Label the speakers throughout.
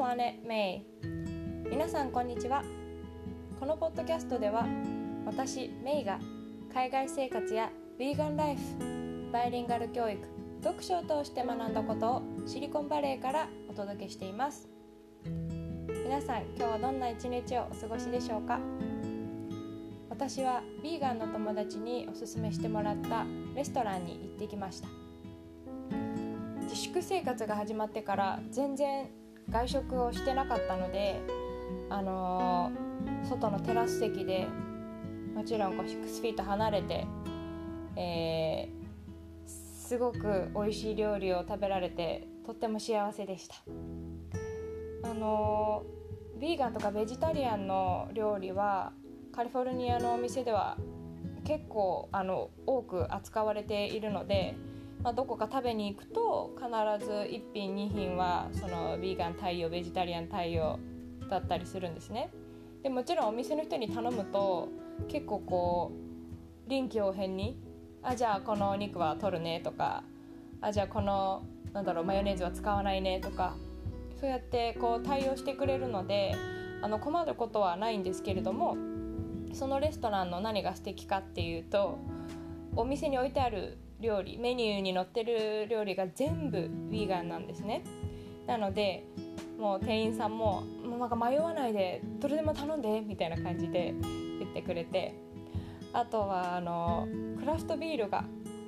Speaker 1: Planet May 皆さんこんにちは。このポッドキャストでは私メイが海外生活やヴィーガンライフバイリンガル教育読書を通して学んだことをシリコンバレーからお届けしています。皆さん今日はどんな一日をお過ごしでしょうか？私はヴィーガンの友達におすすめしてもらったレストランに行ってきました。自粛生活が始まってから全然外食をしてなかったのであのー、外のテラス席でもちろんこう6フィート離れて、えー、すごく美味しい料理を食べられてとっても幸せでした。あのー、ビーガンとかベジタリアンの料理はカリフォルニアのお店では結構あの多く扱われているのでまあ、どこか食べに行くと必ず1品2品はそのヴィーガン対応ベジタリアン対応だったりするんですね。でもちろんお店の人に頼むと結構こう臨機応変に「あじゃあこのお肉は取るね」とか「あじゃあこのなんだろうマヨネーズは使わないね」とかそうやってこう対応してくれるのであの困ることはないんですけれどもそのレストランの何が素敵かっていうとお店に置いてある料理メニューに載ってる料理が全部ヴィーガンなんですね。なのでもう店員さんももうなんか迷わないでどれでも頼んでみたいな感じで言ってくれて。あとはあのクラフトビールが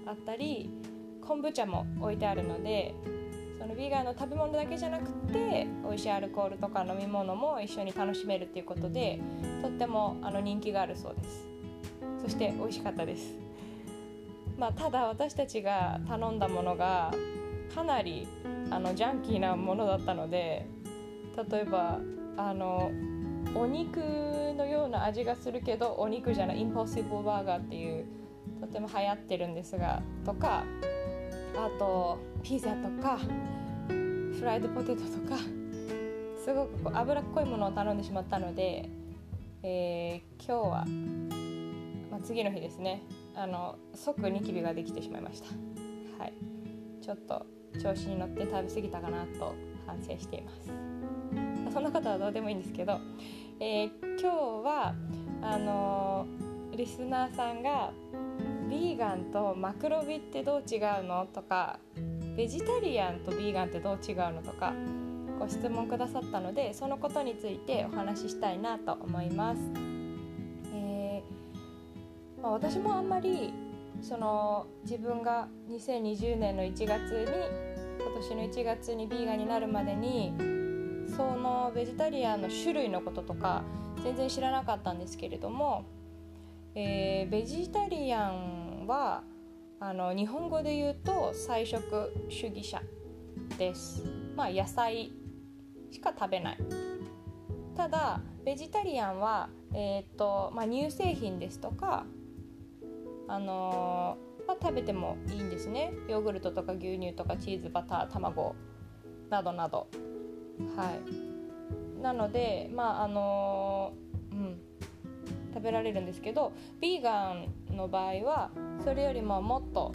Speaker 1: あったり昆布茶も置いてあるのでそのヴィーガンの食べ物だけじゃなくて美味しいアルコールとか飲み物も一緒に楽しめるっていうことでとってもあの人気があるそうです。そして美味しかったです。まあ、ただ私たちが頼んだものがかなりあのジャンキーなものだったので例えばあのお肉のような味がするけどお肉じゃないインポッシブルバーガーっていうとても流行ってるんですがとかあとピザとかフライドポテトとかすごく脂っこいものを頼んでしまったので、えー、今日は、まあ、次の日ですね。あの即ニキビができてしまいました。はい。ちょっと調子に乗って食べ過ぎたかなと反省しています。そんなことはどうでもいいんですけど、えー、今日はあのー、リスナーさんがビーガンとマクロビってどう違うのとかベジタリアンとビーガンってどう違うのとかご質問くださったのでそのことについてお話ししたいなと思います。まあ、私もあんまりその自分が2020年の1月に今年の1月にビーガンになるまでにそのベジタリアンの種類のこととか全然知らなかったんですけれども、えー、ベジタリアンはあの日本語で言うと菜食主義者です。まあ野菜しか食べない。ただベジタリアンは、えーとまあ、乳製品ですとかあのー、ま、食べてもいいんですね。ヨーグルトとか牛乳とかチーズバター卵。などなど。はい。なのでまああの、うん。食べられるんですけどビーガンの場合はそれよりももっと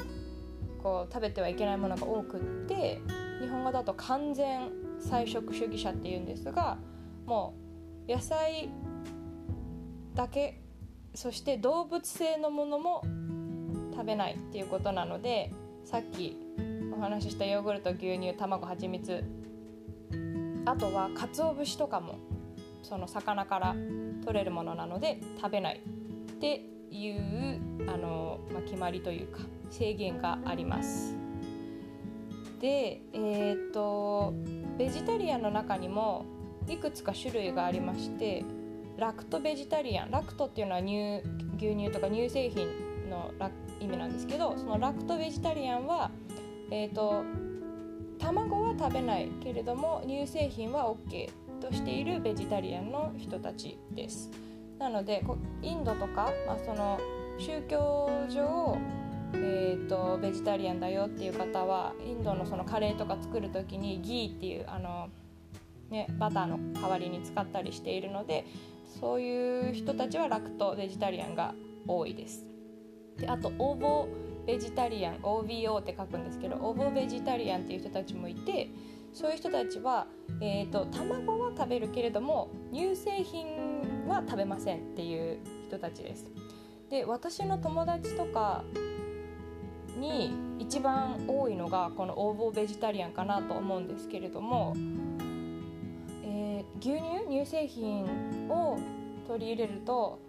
Speaker 1: こう食べてはいけないものが多くって日本語だと完全菜食主義者っていうんですがもう野菜だけそして動物性のものも食べないっていうことなのでさっきお話ししたヨーグルト牛乳卵はちみつあとは鰹節とかもその魚から取れるものなので食べないっていうあの、まあ、決まりというか制限があります。でえっ、とベジタリアンの中にもいくつか種類がありましてラクトベジタリアンラクトっていうのは乳牛乳とか乳製品の意味なんですけどそのラクトベジタリアンは、えーと、卵は食べないけれども乳製品は OK としているベジタリアンの人たちです。なのでインドとか、まあ、その宗教上えーと、ベジタリアンだよっていう方はインドのそのカレーとか作る時にギーっていうあの、ね、バターの代わりに使ったりしているのでそういう人たちはラクトベジタリアンが多いですであとオーボベジタリアン OVO って書くんですけどオーボベジタリアンっていう人たちもいてそういう人たちは、えーと、卵は食べるけれども乳製品は食べませんっていう人たちです。で私の友達とかに一番多いのがこのオーボーベジタリアンかなと思うんですけれども、牛乳乳製品を取り入れると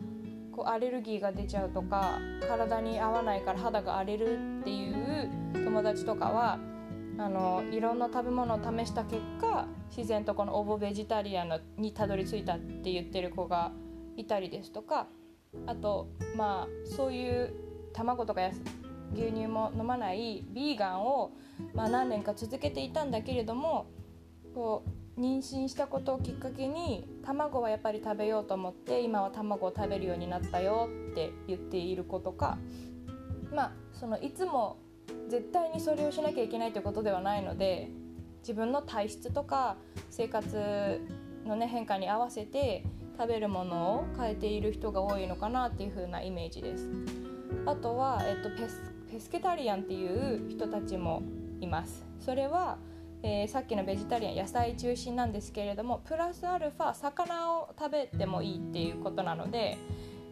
Speaker 1: こうアレルギーが出ちゃうとか体に合わないから肌が荒れるっていう友達とかはあのいろんな食べ物を試した結果自然とこのオーボベジタリアンにたどり着いたって言ってる子がいたりですとかあとまあそういう卵とか牛乳も飲まないビーガンを、まあ、何年か続けていたんだけれどもこう妊娠したことをきっかけに卵はやっぱり食べようと思って今は卵を食べるようになったよって言っている子とかまあそのいつも絶対にそれをしなきゃいけないということではないので自分の体質とか生活の、ね、変化に合わせて食べるものを変えている人が多いのかなっていう風なイメージです。あとは、えっと、ペスペスケタリアンっていう人たちもいます。それはえー、さっきのベジタリアン野菜中心なんですけれどもプラスアルファ魚を食べてもいいっていうことなので、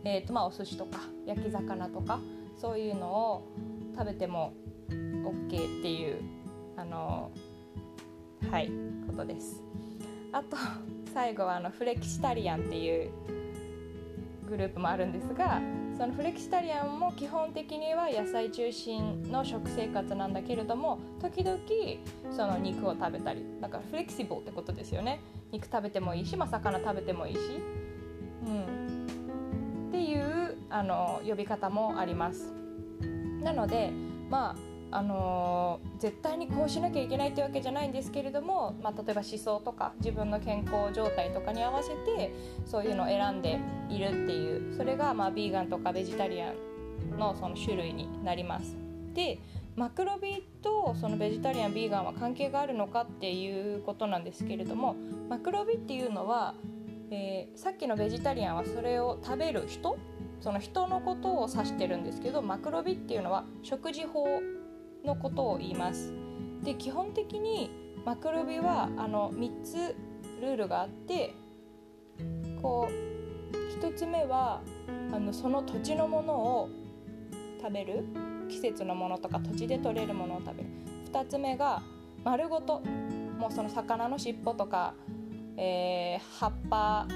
Speaker 1: えーとまあ、お寿司とか焼き魚とかそういうのを食べても OK っていうあのはいことです。あと最後はあのフレキシタリアンっていうグループもあるんですがそのフレキシタリアンも基本的には野菜中心の食生活なんだけれども時々その肉を食べたりだからフレキシブルってことですよね。肉食べてもいいし、まあ、魚食べてもいいし、うん、っていうあの呼び方もあります。なのでまああの、絶対にこうしなきゃいけないってわけじゃないんですけれども、まあ、例えば思想とか自分の健康状態とかに合わせてそういうのを選んでいるっていうそれがまあビーガンとかベジタリアンのその種類になります。でマクロビとそのベジタリアンビーガンは関係があるのかっていうことなんですけれどもマクロビっていうのは、えー、さっきのベジタリアンはそれを食べる人その人のことを指してるんですけどマクロビっていうのは食事法のことを言います。で基本的にマクロビはあの3つルールがあってこう1つ目はあのその土地のものを食べる季節のものとか土地で取れるものを食べる2つ目が丸ごともうその魚の尻尾とか、えー、葉っぱ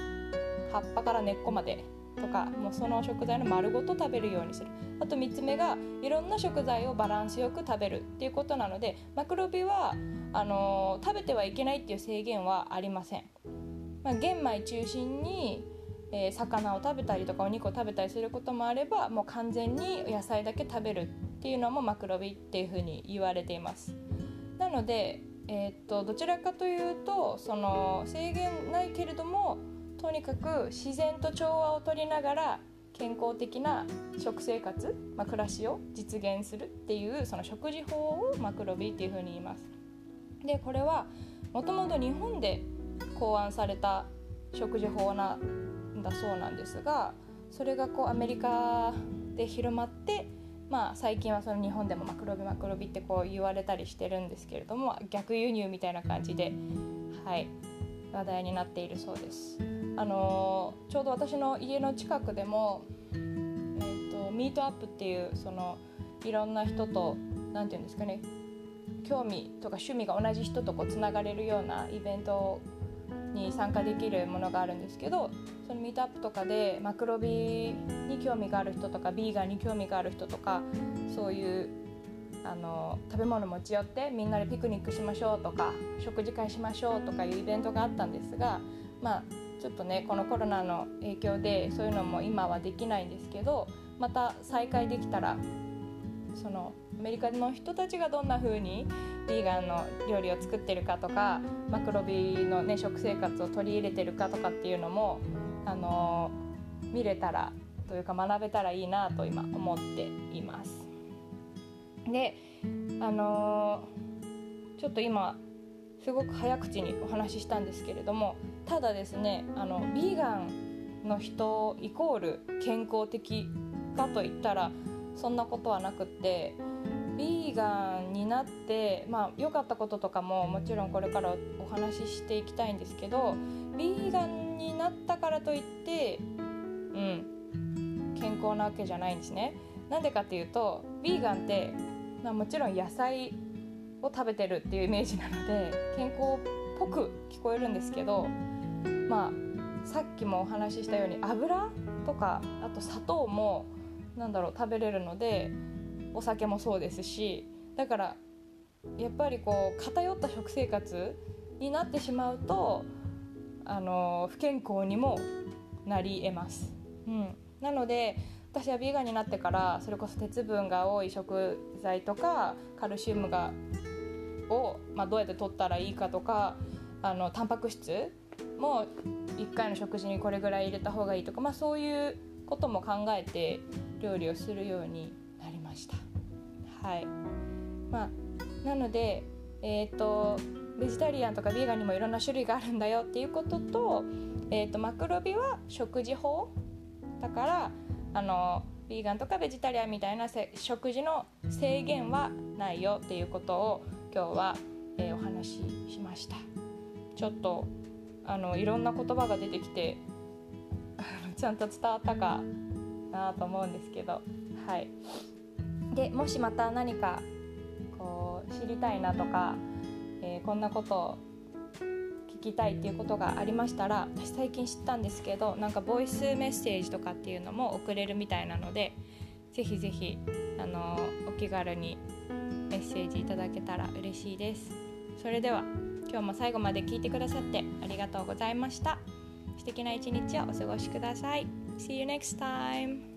Speaker 1: 葉っぱから根っこまでとかもうその食材の丸ごと食べるようにする。あと3つ目がいろんな食材をバランスよく食べるっていうことなのでマクロビはあのー、食べてはいけないっていう制限はありません、まあ、玄米中心に、えー、魚を食べたりとかお肉を食べたりすることもあればもう完全に野菜だけ食べるっていうのもマクロビっていうふうに言われています。なので、えー、っとどちらかというとその制限ないけれどもとにかく自然と調和をとりながら健康的な食生活、まあ、暮らしを実現するっていうその食事法をマクロビっていうふうに言います。でこれはもともと日本で考案された食事法なんだそうなんですがそれがこうアメリカで広まって、まあ、最近はその日本でもマクロビマクロビってこう言われたりしてるんですけれども逆輸入みたいな感じで、はい、話題になっているそうです。あのちょうど私の家の近くでも、えーと、ミートアップっていうそのいろんな人と何て言うんですかね興味とか趣味が同じ人とこうつながれるようなイベントに参加できるものがあるんですけどそのミートアップとかでマクロビに興味がある人とかビーガンに興味がある人とかそういうあの食べ物持ち寄ってみんなでピクニックしましょうとか食事会しましょうとかいうイベントがあったんですがまあちょっとねこのコロナの影響でそういうのも今はできないんですけどまた再開できたらそのアメリカの人たちがどんな風にヴィーガンの料理を作ってるかとかマクロビーの、ね、食生活を取り入れてるかとかっていうのも、あの見れたらというか学べたらいいなと今思っています。であのちょっと今すごく早口にお話ししたんですけれどもただですねあのビーガンの人イコール健康的かといったらそんなことはなくってビーガンになってまあ良かったこととかももちろんこれからお話ししていきたいんですけどビーガンになったからといってうん健康なわけじゃないんですね。なんでかっていうとビーガンって、まあ、もちろん野菜を食べてるっていうイメージなので健康っぽく聞こえるんですけどまあさっきもお話ししたように油とかあと砂糖もなんだろう食べれるのでお酒もそうですしだからやっぱりこう偏った食生活になってしまうとあの不健康にもなりえます。うん、なので私はビーガンになってからそれこそ鉄分が多い食材とかカルシウムがを、まあ、どうやって取ったらいいかとかあのタンパク質も1回の食事にこれぐらい入れた方がいいとか、まあ、そういうことも考えて料理をするようになりました。はいまあ、なので、えーと、ベジタリアンとかビーガンにもいろんな種類があるんだよっていうことと,、えーと、マクロビは食事法だからあのビーガンとかベジタリアンみたいな食事の制限はないよっていうことを今日は、えー、お話ししました。ちょっとあのいろんな言葉が出てきて ちゃんと伝わったかなと思うんですけど。はい。でもしまた何かこう知りたいなとか、えー、こんなことを聞きたいっていうことがありましたら私最近知ったんですけどなんかボイスメッセージとかっていうのも送れるみたいなのでぜひぜひあのお気軽にメッセージいただけたら嬉しいです。それでは今日も最後まで聞いてくださってありがとうございました。素敵な一日をお過ごしください。See you next time!